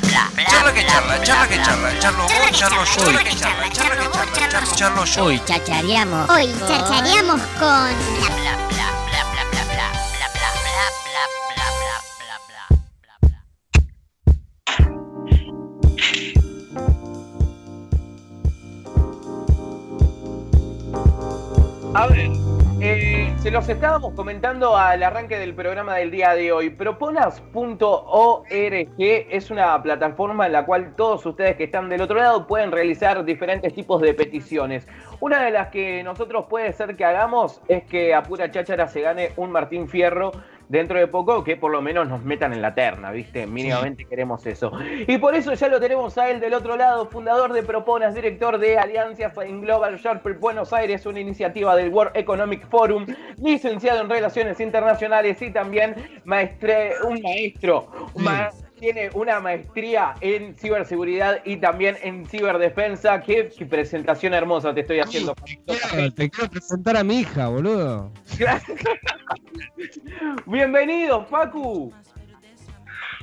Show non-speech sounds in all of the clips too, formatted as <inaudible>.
Charla que charla, charla que charla, charlo vos, charlo yo, charla que charla, charla que charla, charlo, charlo yo. Hoy chachareamos. Hoy chachareamos con. A estábamos comentando al arranque del programa del día de hoy. Proponas.org es una plataforma en la cual todos ustedes que están del otro lado pueden realizar diferentes tipos de peticiones. Una de las que nosotros puede ser que hagamos es que a pura cháchara se gane un Martín Fierro dentro de poco que por lo menos nos metan en la terna, ¿viste? Mínimamente queremos eso. Y por eso ya lo tenemos a él del otro lado, fundador de Proponas, director de Alianzas en Global Sharper Buenos Aires, una iniciativa del World Economic Forum, licenciado en Relaciones Internacionales y también maestre, un maestro, un ma- tiene una maestría en ciberseguridad y también en ciberdefensa. Qué, qué presentación hermosa te estoy haciendo. Quiero- te quiero presentar a mi hija, boludo. <laughs> Bienvenido, Facu.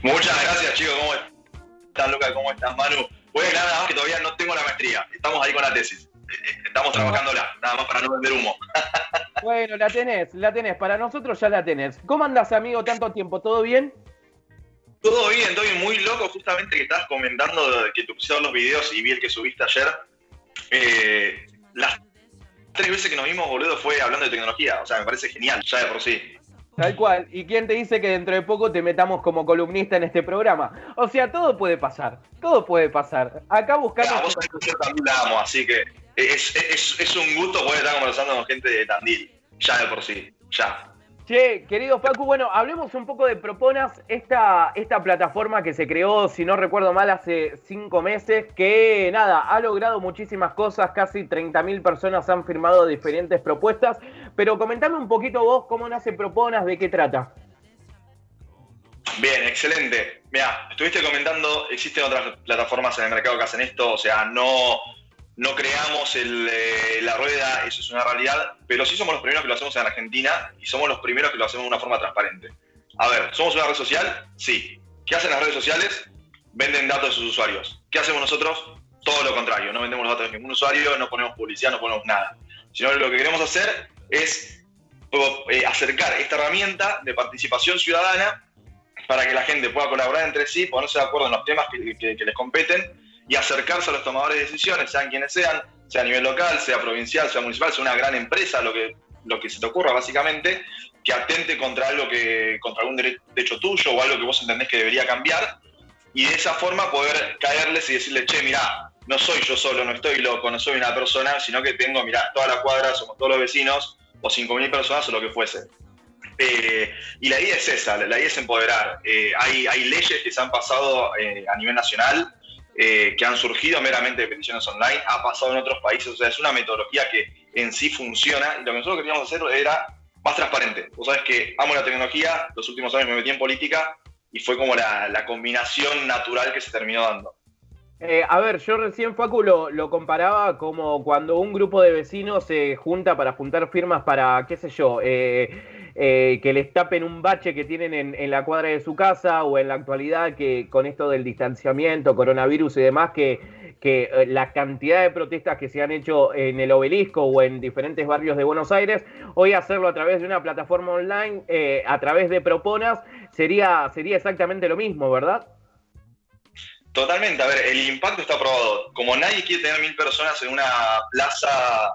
Muchas gracias, chicos. ¿Cómo estás, Luca? ¿Cómo estás, Manu? Voy a aclarar nada más que todavía no tengo la maestría. Estamos ahí con la tesis. Estamos trabajándola, nada más para no vender humo. Bueno, la tenés, la tenés. Para nosotros ya la tenés. ¿Cómo andas, amigo, tanto tiempo? ¿Todo bien? Todo bien, todo bien. Muy loco, justamente que estabas comentando que te pusieron los videos y vi el que subiste ayer. Eh, las tres veces que nos vimos, boludo, fue hablando de tecnología. O sea, me parece genial, ya de por sí. Tal cual. ¿Y quién te dice que dentro de poco te metamos como columnista en este programa? O sea, todo puede pasar. Todo puede pasar. Acá buscando. Claro, vos yo también la amo, así que es, es, es un gusto poder estar conversando con gente de Tandil. Ya de por sí, ya. Che, querido Facu, bueno, hablemos un poco de Proponas, esta, esta plataforma que se creó, si no recuerdo mal, hace cinco meses, que nada, ha logrado muchísimas cosas, casi 30.000 personas han firmado diferentes propuestas, pero comentame un poquito vos cómo nace Proponas, de qué trata. Bien, excelente. Mira, estuviste comentando, existen otras plataformas en el mercado que hacen esto, o sea, no, no creamos el, eh, la rueda, eso es una realidad, pero sí somos los primeros que lo hacemos en Argentina y somos los primeros que lo hacemos de una forma transparente. A ver, ¿somos una red social? Sí. ¿Qué hacen las redes sociales? Venden datos de sus usuarios. ¿Qué hacemos nosotros? Todo lo contrario, no vendemos los datos de ningún usuario, no ponemos publicidad, no ponemos nada. Sino lo que queremos hacer es eh, acercar esta herramienta de participación ciudadana para que la gente pueda colaborar entre sí, ponerse de acuerdo en los temas que, que- que les competen y acercarse a los tomadores de decisiones, sean quienes sean, sea a nivel local, sea provincial, sea municipal, sea una gran empresa, lo que, lo que se te ocurra básicamente, que atente contra algo que, contra algún dere- derecho tuyo o algo que vos entendés que debería cambiar, y de esa forma poder caerles y decirle, che, mirá, no soy yo solo, no estoy loco, no soy una persona, sino que tengo, mirá, toda la cuadra, somos todos los vecinos, o 5.000 personas o lo que fuese. Eh, y la idea es esa, la idea es empoderar. Eh, hay, hay leyes que se han pasado eh, a nivel nacional, eh, que han surgido meramente de peticiones online, ha pasado en otros países, o sea, es una metodología que en sí funciona, y lo que nosotros queríamos hacer era más transparente. Vos sabés que amo la tecnología, los últimos años me metí en política, y fue como la, combinación natural que se terminó dando. Eh, a ver, yo recién, Facu, lo, lo comparaba como cuando un grupo de vecinos se junta para juntar firmas para, qué sé yo, eh, eh, que les tapen un bache que tienen en, la cuadra de su casa o en la actualidad que con esto del distanciamiento, coronavirus y demás, que, que eh, la cantidad de protestas que se han hecho en el obelisco o en diferentes barrios de Buenos Aires, hoy hacerlo a través de una plataforma online, eh, a través de Proponas, sería, sería exactamente lo mismo, ¿verdad? Totalmente, a ver, el impacto está probado. Como nadie quiere tener mil personas en una plaza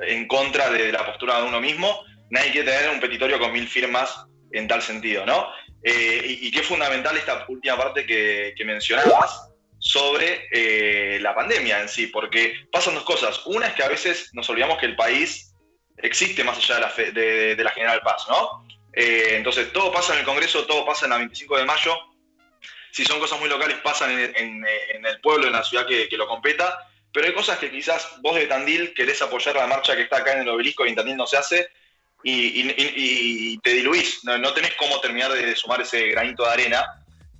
en contra de la postura de uno mismo, nadie quiere tener un petitorio con mil firmas en tal sentido, ¿no? Eh, y, y qué fundamental esta última parte que, que mencionabas sobre eh, la pandemia en sí, porque pasan dos cosas. Una es que a veces nos olvidamos que el país existe más allá de la, fe- de- la General Paz, ¿no? Eh, entonces, todo pasa en el Congreso, todo pasa en la 25 de mayo, si son cosas muy locales, pasan en, en- en el pueblo, en la ciudad que, que lo competa. Pero hay cosas que quizás vos de Tandil querés apoyar la marcha que está acá en el obelisco y en Tandil no se hace y, y- y- te diluís. No, no tenés cómo terminar de sumar ese granito de arena.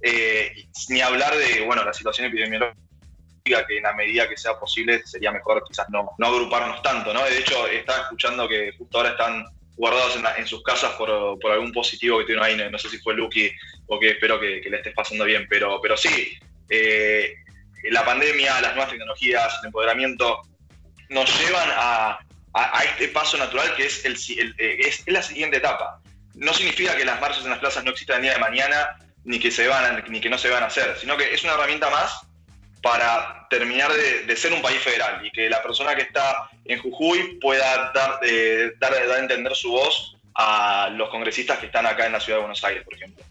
eh, ni hablar de bueno la situación epidemiológica que en la medida que sea posible sería mejor quizás no, no agruparnos tanto. ¿no? De hecho, estaba escuchando que justo ahora están guardados en, la- en sus casas por, por algún positivo que tuvieron ahí. No, sé si fue Lucky o que espero que, que le estés pasando bien. Pero, pero sí, eh, la pandemia, las nuevas tecnologías, el empoderamiento, nos llevan a, este paso natural que es, el, eh, es, la siguiente etapa. No significa que las marchas en las plazas no existan el día de mañana, ni que, se van ni que no se van a hacer, sino que es una herramienta más para terminar de, ser un país federal y que la persona que está en Jujuy pueda dar, eh, dar, dar a entender su voz a los congresistas que están acá en la ciudad de Buenos Aires, por ejemplo.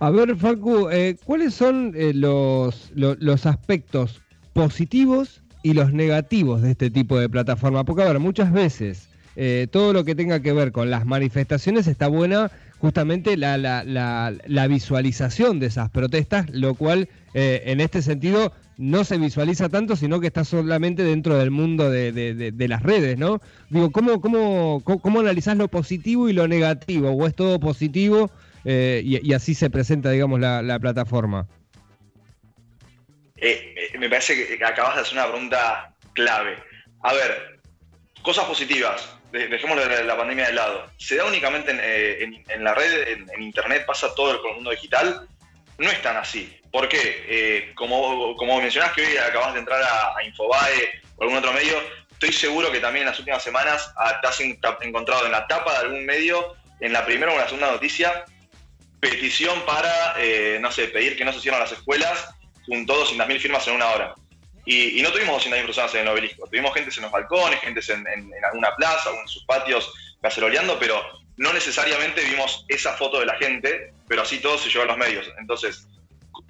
A ver, Facu, eh, ¿cuáles son eh, los, los, aspectos positivos y los negativos de este tipo de plataforma? Porque, a ver, muchas veces eh, todo lo que tenga que ver con las manifestaciones está buena justamente la, la, la, visualización de esas protestas, lo cual en este sentido no se visualiza tanto, sino que está solamente dentro del mundo de, de, las redes, ¿no? Digo, ¿cómo, cómo, cómo analizás lo positivo y lo negativo? ¿O es todo positivo eh, y, así se presenta, digamos, la, plataforma? Eh, eh, me parece que acabas de hacer una pregunta clave. A ver, cosas positivas, dejemos la, pandemia de lado. ¿Se da únicamente en, la red, en, internet, pasa todo el, mundo digital? No es tan así. ¿Por qué? como, como mencionás que hoy acabas de entrar a, Infobae o algún otro medio, estoy seguro que también en las últimas semanas te has encontrado en la tapa de algún medio, en la primera o en la segunda noticia, petición para, eh, no sé, pedir que no se cierren las escuelas, juntó 200.000 firmas en una hora. Y, no tuvimos 200.000 personas en el obelisco, tuvimos gente en los balcones, gente en, alguna plaza o en sus patios caceroleando, pero no necesariamente vimos esa foto de la gente, pero así todo se llevó a los medios. Entonces,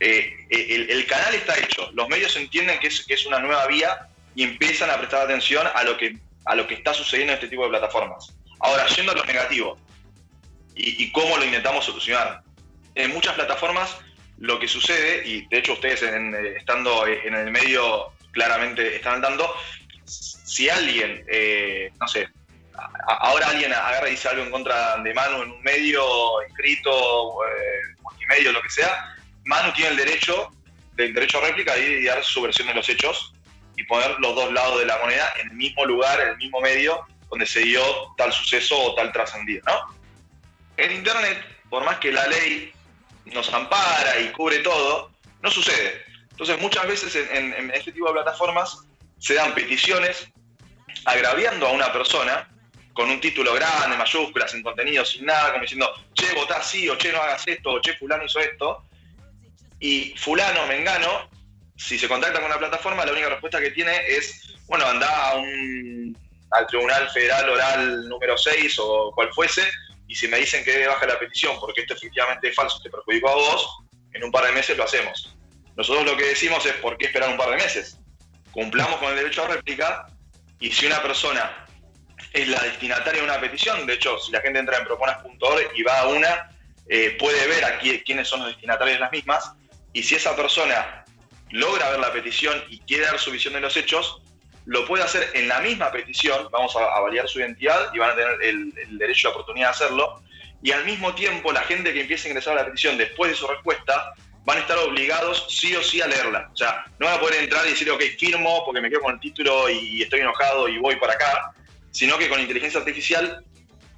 eh, eh, el, canal está hecho, los medios entienden que es, que es una nueva vía y empiezan a prestar atención a lo que, a lo que está sucediendo en este tipo de plataformas. Ahora, yendo a lo negativo, y, cómo lo intentamos solucionar. En muchas plataformas lo que sucede, y de hecho ustedes eh, estando en el medio claramente están dando, si alguien, eh, no sé, ahora alguien agarra y dice algo en contra de Manu en un medio escrito, eh, multimedia, lo que sea, Manu tiene el derecho, del derecho a réplica y dar su versión de los hechos y poner los dos lados de la moneda en el mismo lugar, en el mismo medio donde se dio tal suceso o tal trascendido, ¿no? En Internet, por más que la ley nos ampara y cubre todo, no sucede. Entonces muchas veces en, este tipo de plataformas se dan peticiones agraviando a una persona con un título grande, mayúsculas, sin contenido, sin nada, como diciendo, che, votá así, o che, no hagas esto, o che, fulano hizo esto. Y fulano, mengano, si se contacta con una plataforma, la única respuesta que tiene es, bueno, anda a un, al Tribunal Federal Oral número 6 o cual fuese, y si me dicen que baja la petición porque esto efectivamente es falso, te perjudicó a vos, en un par de meses lo hacemos. Nosotros lo que decimos es, ¿por qué esperar un par de meses? Cumplamos con el derecho a réplica y si una persona es la destinataria de una petición, de hecho, si la gente entra en proponas.org y va a una, eh, puede ver aquí quiénes son los destinatarios de las mismas y si esa persona logra ver la petición y quiere dar su visión de los hechos, lo puede hacer en la misma petición, vamos a, validar su identidad y van a tener el, derecho y la oportunidad de hacerlo, y al mismo tiempo la gente que empiece a ingresar a la petición después de su respuesta van a estar obligados sí o sí a leerla. O sea, no van a poder entrar y decir, ok, firmo porque me quedo con el título y estoy enojado y voy para acá, sino que con inteligencia artificial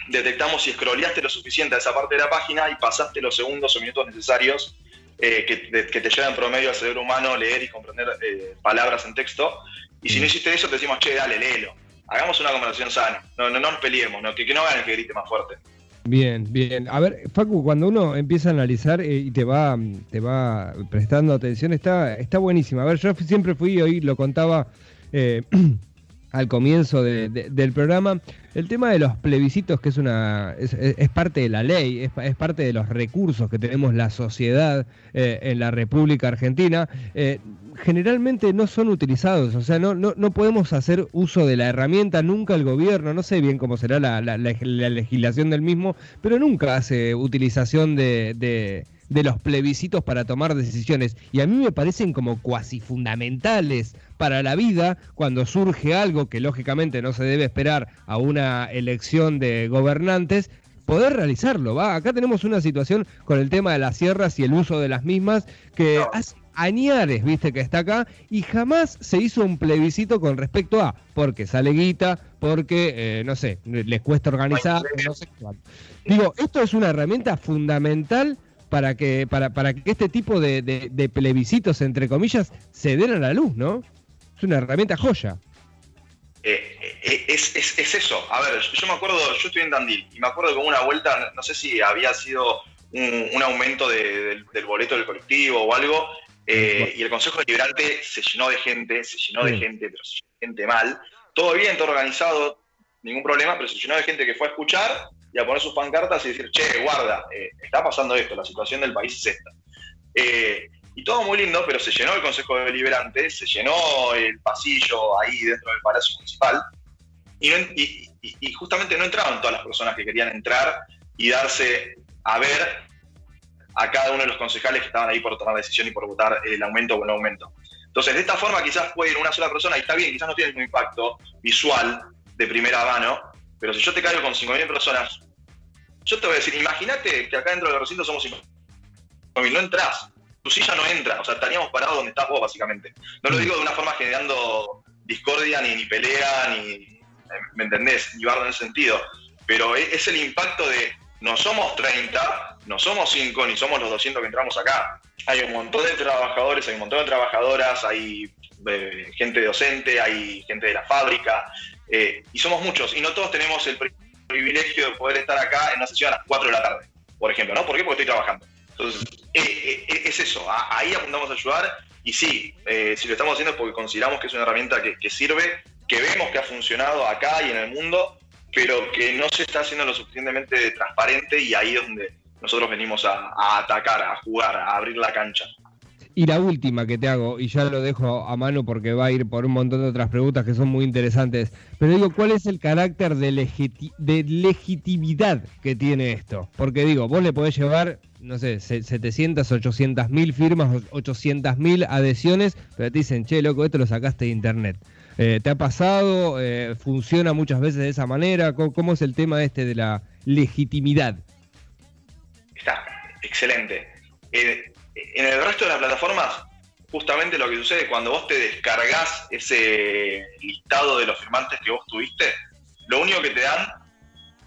detectamos si scrolleaste lo suficiente a esa parte de la página y pasaste los segundos o minutos necesarios eh, que, te llevan promedio al cerebro humano leer y comprender eh, palabras en texto y si no hiciste eso, te decimos, che, dale, léelo. Hagamos una conversación sana. No, no, nos peleemos, no, que, no hagan el que grite más fuerte. Bien, bien. A ver, Facu, cuando uno empieza a analizar eh, y te va, te va prestando atención, está, está buenísima. A ver, yo siempre fui, hoy lo contaba eh, <clears throat> al comienzo del programa, el tema de los plebiscitos, que es una es, parte de la ley, es, parte de los recursos que tenemos la sociedad eh, en la República Argentina, eh, generalmente no son utilizados, o sea, no, no, no, podemos hacer uso de la herramienta, nunca el gobierno, no sé bien cómo será la, la, legislación del mismo, pero nunca hace utilización de de los plebiscitos para tomar decisiones. Y a mí me parecen como cuasi fundamentales para la vida cuando surge algo que lógicamente no se debe esperar a una elección de gobernantes, poder realizarlo. ¿va? Acá tenemos una situación con el tema de las sierras y el uso de las mismas que hace añares, viste, que está acá, y jamás se hizo un plebiscito con respecto a, porque sale guita, porque, eh, no sé, les cuesta organizar, no sé Digo, esto es una herramienta fundamental para que, para, para que este tipo de, de- de plebiscitos, entre comillas, se den a la luz, ¿no? Es una herramienta joya. Eh, eh, es, es- es eso. A ver, yo, me acuerdo, yo estoy en Tandil y me acuerdo como una vuelta, no, sé si había sido un, un aumento de- del, del boleto del colectivo o algo, eh, y el Consejo Deliberante se llenó de gente, se llenó de gente, pero se llenó de gente mal. Todo bien, todo organizado, ningún problema, pero se llenó de gente que fue a escuchar y a poner sus pancartas y decir, che, guarda, eh, está pasando esto, la situación del país es esta. Eh, y todo muy lindo, pero se llenó el Consejo Deliberante, se llenó el pasillo ahí dentro del Palacio Municipal, y, justamente no entraban todas las personas que querían entrar y darse a ver a cada uno de los concejales que estaban ahí por tomar la decisión y por votar el aumento o el aumento. Entonces, de esta forma quizás puede ir una sola persona y está bien, quizás no tiene el impacto visual de primera mano, pero si yo te caigo con 5.000 personas, yo te voy a decir, imagínate que acá dentro del recinto somos 5.000, no entras, tu silla no entra, o sea, estaríamos parados donde estás vos, básicamente. No lo digo de una forma generando discordia, ni, ni pelea, ni, ¿me entendés? Ni bardo en ese sentido, pero es, es el impacto de, no somos 30, no somos 5, ni somos los 200 que entramos acá. Hay un montón de trabajadores, hay un montón de trabajadoras, hay eh, gente docente, hay gente de la fábrica, eh, y somos muchos, y no todos tenemos el pri- privilegio de poder estar acá en una sesión a las 4 de la tarde, por ejemplo, ¿no? ¿Por qué? Porque estoy trabajando. Entonces, eh, eh, es eso, ahí apuntamos a ayudar, y sí, eh, si lo estamos haciendo es porque consideramos que es una herramienta que, sirve, que vemos que ha funcionado acá y en el mundo, pero que no se está haciendo lo suficientemente transparente y ahí es donde nosotros venimos a atacar, a jugar, a abrir la cancha. Y la última que te hago, y ya lo dejo a mano porque va a ir por un montón de otras preguntas que son muy interesantes, pero digo, ¿cuál es el carácter de, de legitimidad que tiene esto? Porque digo, vos le podés llevar, no sé, se- 700, 800 mil firmas, 800 mil adhesiones, pero te dicen, che, loco, esto lo sacaste de internet. Eh, ¿Te ha pasado? Eh, ¿Funciona muchas veces de esa manera? ¿Cómo, cómo es el tema este de la legitimidad? Está excelente. Eh, en el resto de las plataformas, justamente lo que sucede cuando vos te descargas ese listado de los firmantes que vos tuviste, lo único que te dan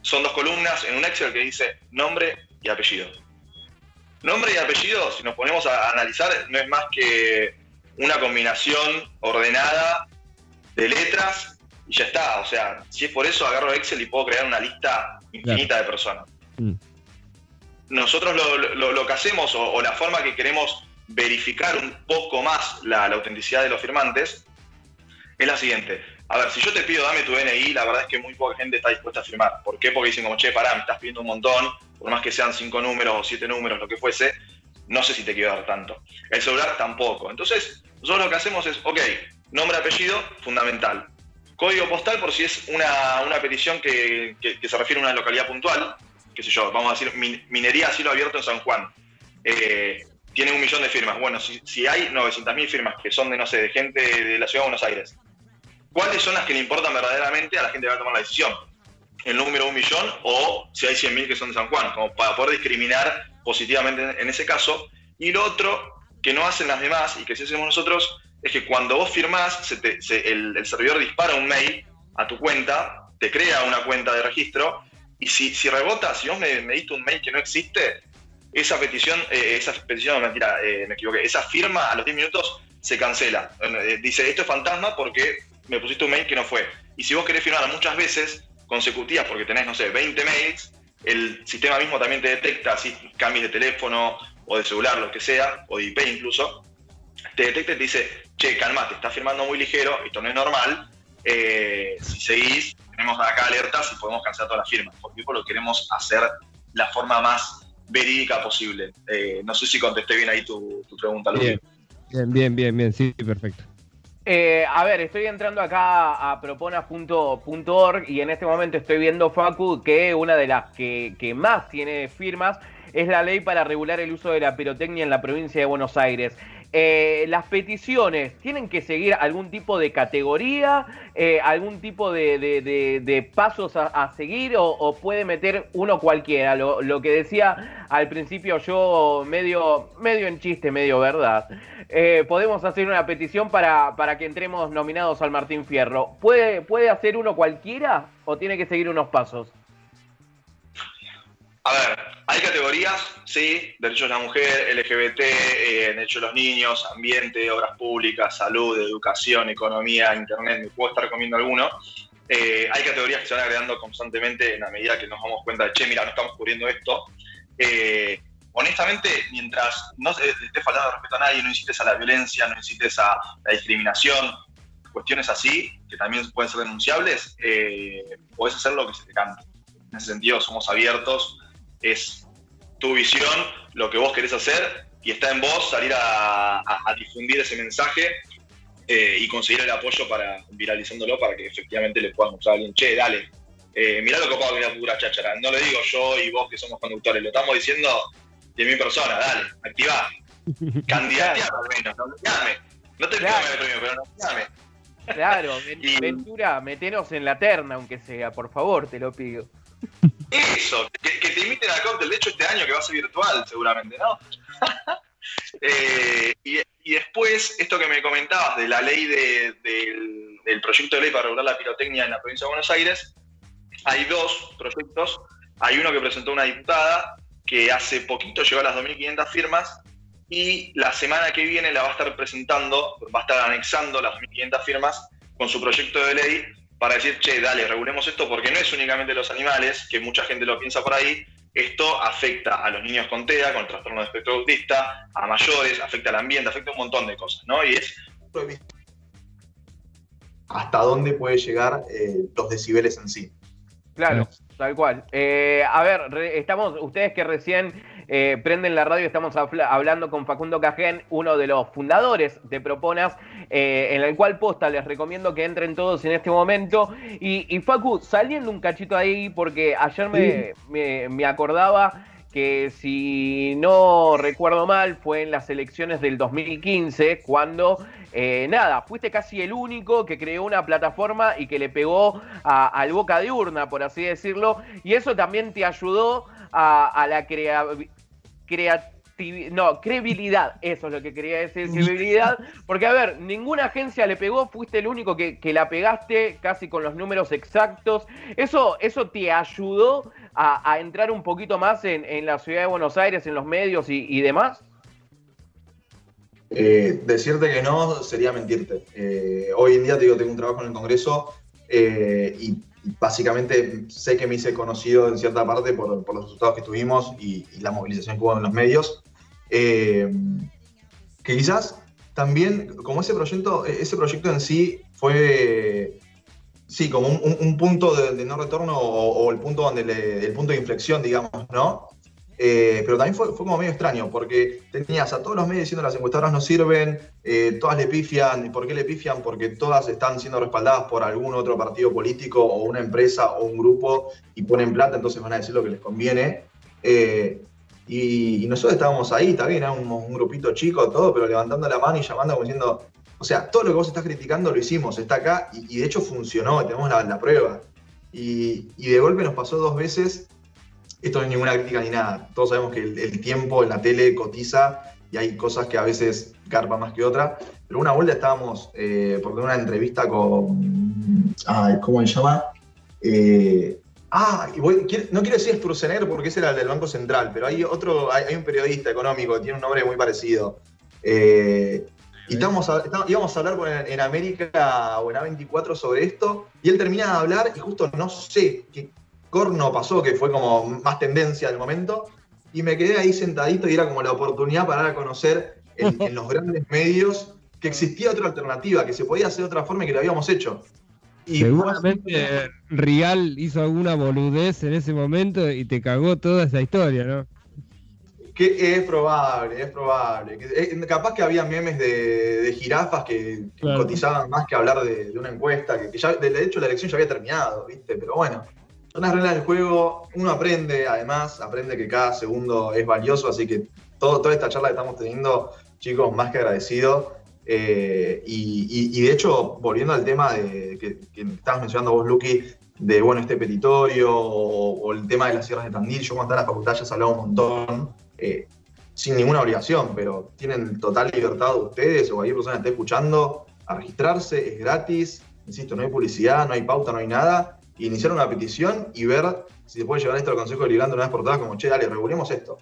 son dos columnas en un Excel que dice nombre y apellido. Nombre y apellido, si nos ponemos a analizar, no es más que una combinación ordenada de letras y ya está. O sea, si es por eso, agarro Excel y puedo crear una lista infinita de personas Mm. Nosotros lo, que hacemos o, la forma que queremos verificar un poco más la, autenticidad de los firmantes es la siguiente. A ver, si yo te pido dame tu DNI, la verdad es que muy poca gente está dispuesta a firmar. ¿Por qué? Porque dicen como, che, pará, me estás pidiendo un montón, por más que sean cinco números o siete números, lo que fuese, no sé si te quiero dar tanto. El celular tampoco. Entonces, nosotros lo que hacemos es, ok, nombre, apellido, fundamental. Código postal por si es una, una petición que- que se refiere a una localidad puntual, qué sé yo, vamos a decir, min- minería a cielo abierto en San Juan. Eh, tiene un millón de firmas. Bueno, si, si hay 900.000 firmas que son de, no sé, de gente de la ciudad de Buenos Aires, ¿cuáles son las que le importan verdaderamente a la gente que va a tomar la decisión? ¿El número un millón o si hay 100.000 que son de San Juan? Como para poder discriminar positivamente en- ese caso. Y lo otro que no hacen las demás y que sí hacemos nosotros es que cuando vos firmás, el servidor dispara un mail a tu cuenta, te crea una cuenta de registro y si, si rebota, si vos me, me diste un mail que no existe, esa petición, eh, esa petición, mentira, eh, me equivoqué, esa firma a los 10 minutos se cancela. Eh, dice, esto es fantasma porque me pusiste un mail que no fue. Y si vos querés firmar muchas veces consecutivas porque tenés, no sé, 20 mails, el sistema mismo también te detecta si cambies de teléfono o de celular, lo que sea, o de IP incluso, te detecta y te dice, che, calmate, estás firmando muy ligero, esto no es normal, eh, si seguís, tenemos acá alertas y podemos cancelar todas las firmas, porque lo queremos hacer la forma más verídica posible. Eh, no sé si contesté bien ahí tu, tu pregunta, Luis. Bien, bien, bien, bien, bien, sí, perfecto. Eh, a ver, estoy entrando acá a proponas.org y en este momento estoy viendo, Facu, que una de las que, que más tiene firmas es la ley para regular el uso de la pirotecnia en la provincia de Buenos Aires. Eh, las peticiones tienen que seguir algún tipo de categoría, eh, algún tipo de, pasos a, seguir o, puede meter uno cualquiera. Lo, lo que decía al principio yo, medio, medio en chiste, medio verdad. Eh, podemos hacer una petición para, para que entremos nominados al Martín Fierro. ¿Puede, ¿Puede hacer uno cualquiera o tiene que seguir unos pasos? A ver, hay categorías sí, derechos de la mujer, LGBT, eh, derechos de los niños, ambiente, obras públicas, salud, educación, economía, internet, me puedo estar comiendo alguno. Eh, hay categorías que se van agregando constantemente en la medida que nos damos cuenta de, che, mira, no estamos cubriendo esto. Eh, honestamente, mientras no se esté faltando respeto a nadie, no incites a la violencia, no incites a la discriminación, cuestiones así, que también pueden ser denunciables, eh, hacer lo que se te cante. En ese sentido, somos abiertos, es tu visión, lo que vos querés hacer, y está en vos salir a, difundir ese mensaje eh, y conseguir el apoyo para viralizándolo para que efectivamente le puedas mostrar a alguien, che, dale, eh, mirá lo que puedo la pura cháchara. No lo digo yo y vos que somos conductores, lo estamos diciendo de mi persona, dale, activá. <laughs> Candidatear al menos, no llame. No te claro. el premio, pero no llame. Claro, <laughs> Ventura, metenos en la terna, aunque sea, por favor, te lo pido. <laughs> Eso, que, te imiten a cóctel, de hecho este año que va a ser virtual seguramente, ¿no? <laughs> Eh, y, después, esto que me comentabas de la ley del, del, proyecto de ley para regular la pirotecnia en la provincia de Buenos Aires, hay dos proyectos. Hay uno que presentó una diputada que hace poquito llegó a las 2.500 firmas y la semana que viene la va a estar presentando, va a estar anexando las 2.500 firmas con su proyecto de ley para decir, che, dale, regulemos esto porque no es únicamente los animales, que mucha gente lo piensa por ahí, esto afecta a los niños con TEA, con trastorno de espectro autista, a mayores, afecta al ambiente, afecta a un montón de cosas, ¿no? Y es... Hasta dónde puede llegar eh, los decibeles en sí. Claro, tal cual. Eh, a ver, estamos, ustedes que recién eh, prenden la radio, estamos hablando con Facundo Cajén, uno de los fundadores de Proponas, eh, en el cual posta les recomiendo que entren todos en este momento. Y, Facu, saliendo un cachito ahí, porque ayer me, me acordaba que si no recuerdo mal fue en las elecciones del 2015 cuando eh, nada, fuiste casi el único que creó una plataforma y que le pegó al boca de urna, por así decirlo, y eso también te ayudó a, la creatividad no, credibilidad, eso es lo que quería decir, credibilidad, porque a ver, ninguna agencia le pegó, fuiste el único que, la pegaste casi con los números exactos, eso, eso te ayudó a, entrar un poquito más en, la ciudad de Buenos Aires, en los medios y, demás. Eh, decirte que no sería mentirte. Eh, hoy en día te digo, tengo un trabajo en el Congreso eh, y básicamente sé que me hice conocido en cierta parte por, los resultados que tuvimos y, la movilización que hubo en los medios. Eh, que quizás también, como ese proyecto, ese proyecto en sí fue, sí, como un, punto de, no retorno o, el punto donde el punto de inflexión, digamos, ¿no? Eh, pero también fue, como medio extraño, porque tenías a todos los medios diciendo las encuestadoras no sirven, eh, todas le pifian. ¿Y por qué le pifian? Porque todas están siendo respaldadas por algún otro partido político o una empresa o un grupo y ponen plata, entonces van a decir lo que les conviene. Eh, y, nosotros estábamos ahí, está bien, un, grupito chico, todo, pero levantando la mano y llamando como diciendo, o sea, todo lo que vos estás criticando lo hicimos, está acá y, de hecho funcionó, tenemos la, prueba. Y, y de golpe nos pasó dos veces esto no es ninguna crítica ni nada. Todos sabemos que el, tiempo en la tele cotiza y hay cosas que a veces carpan más que otra. Pero una vuelta estábamos eh, por tener una entrevista con. ¿Cómo se llama? Eh, ah, no quiero decir Sturzenegger porque ese era el del Banco Central, pero hay otro, hay, un periodista económico que tiene un nombre muy parecido. Eh, y íbamos a hablar en, América o en A24 sobre esto, y él termina de hablar y justo no sé qué, Corno pasó, que fue como más tendencia del momento, y me quedé ahí sentadito y era como la oportunidad para dar a conocer <laughs> en, los grandes medios que existía otra alternativa, que se podía hacer de otra forma y que lo habíamos hecho. Y Seguramente Rial hizo alguna boludez en ese momento y te cagó toda esa historia, ¿no? Que es probable, es probable. capaz que había memes de, jirafas que, cotizaban más que hablar de, una encuesta, que, ya, de hecho la elección ya había terminado, ¿viste? Pero bueno, son las reglas del juego, uno aprende, además, aprende que cada segundo es valioso, así que todo, toda esta charla que estamos teniendo, chicos, más que agradecido. Eh, y, de hecho, volviendo al tema de, que, estabas mencionando vos, Lucky, de bueno, este petitorio o, el tema de las sierras de Tandil, yo cuando estaba en la facultad ya se hablaba un montón, eh, sin ninguna obligación, pero tienen total libertad ustedes o cualquier persona que esté escuchando a registrarse, es gratis, insisto, no hay publicidad, no hay pauta, no hay nada, iniciar una petición y ver si se puede llevar esto al Consejo Deliberante una vez por todas, como, che, dale, regulemos esto.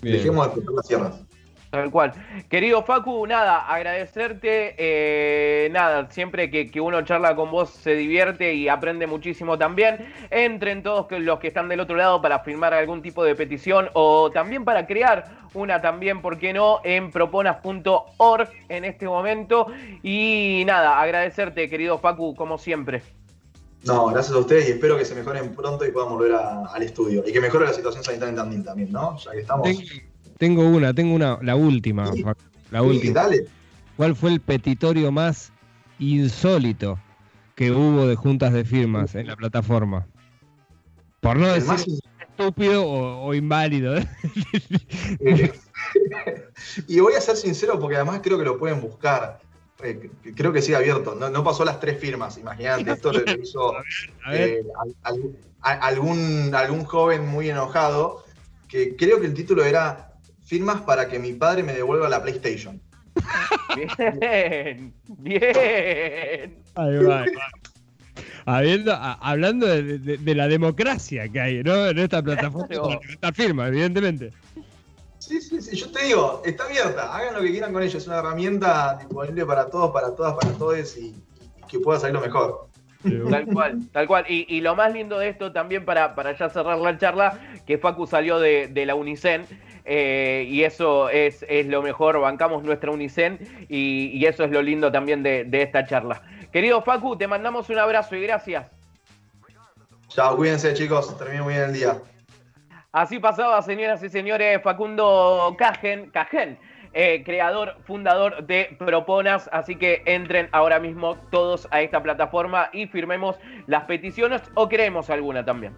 Dejemos de explotar las sierras. Tal cual. Querido Facu, nada, agradecerte. eh, nada, siempre que, que uno charla con vos se divierte y aprende muchísimo también. Entren todos los que están del otro lado para firmar algún tipo de petición o también para crear una también, ¿por qué no? En proponas.org en este momento. Y nada, agradecerte, querido Facu, como siempre. No, gracias a ustedes y espero que se mejoren pronto y puedan volver a- al estudio. Y que mejore la situación sanitaria en Tandil también, ¿no? Ya que estamos. Tengo, una, tengo una, la última, Sí. La Sí, última. dale. ¿Cuál fue el petitorio más insólito que hubo de juntas de firmas en la plataforma? Por no decir más estúpido o, o inválido. <laughs> eh, <laughs> y voy a ser sincero porque además creo que lo pueden buscar. Eh, creo que sigue abierto. No, no pasó las tres firmas, imagínate. Esto lo hizo A ver, eh, al- al- a- algún, algún joven muy enojado, que creo que el título era Firmas para que mi padre me devuelva la PlayStation. <laughs> Bien, bien. ahí va, ahí va. Habiendo, a- hablando de, de- de la democracia que hay ¿no? en esta plataforma, <laughs> esta firma, evidentemente. Sí, sí, sí, yo te digo, está abierta, hagan lo que quieran con ella, es una herramienta disponible para todos, para todas, para todos y, y que pueda salir lo mejor. Tal cual, tal cual. Y, y lo más lindo de esto también para, para ya cerrar la charla, que Facu salió de, de la Unicen. eh, y eso es, es lo mejor, bancamos nuestra Unicen y, y eso es lo lindo también de, de esta charla. Querido Facu, te mandamos un abrazo y gracias. Chao, cuídense chicos, terminen muy bien el día. Así pasaba, señoras y señores, Facundo Cajen, Cajen eh, creador, fundador de Proponas. Así que entren ahora mismo todos a esta plataforma y firmemos las peticiones o creemos alguna también.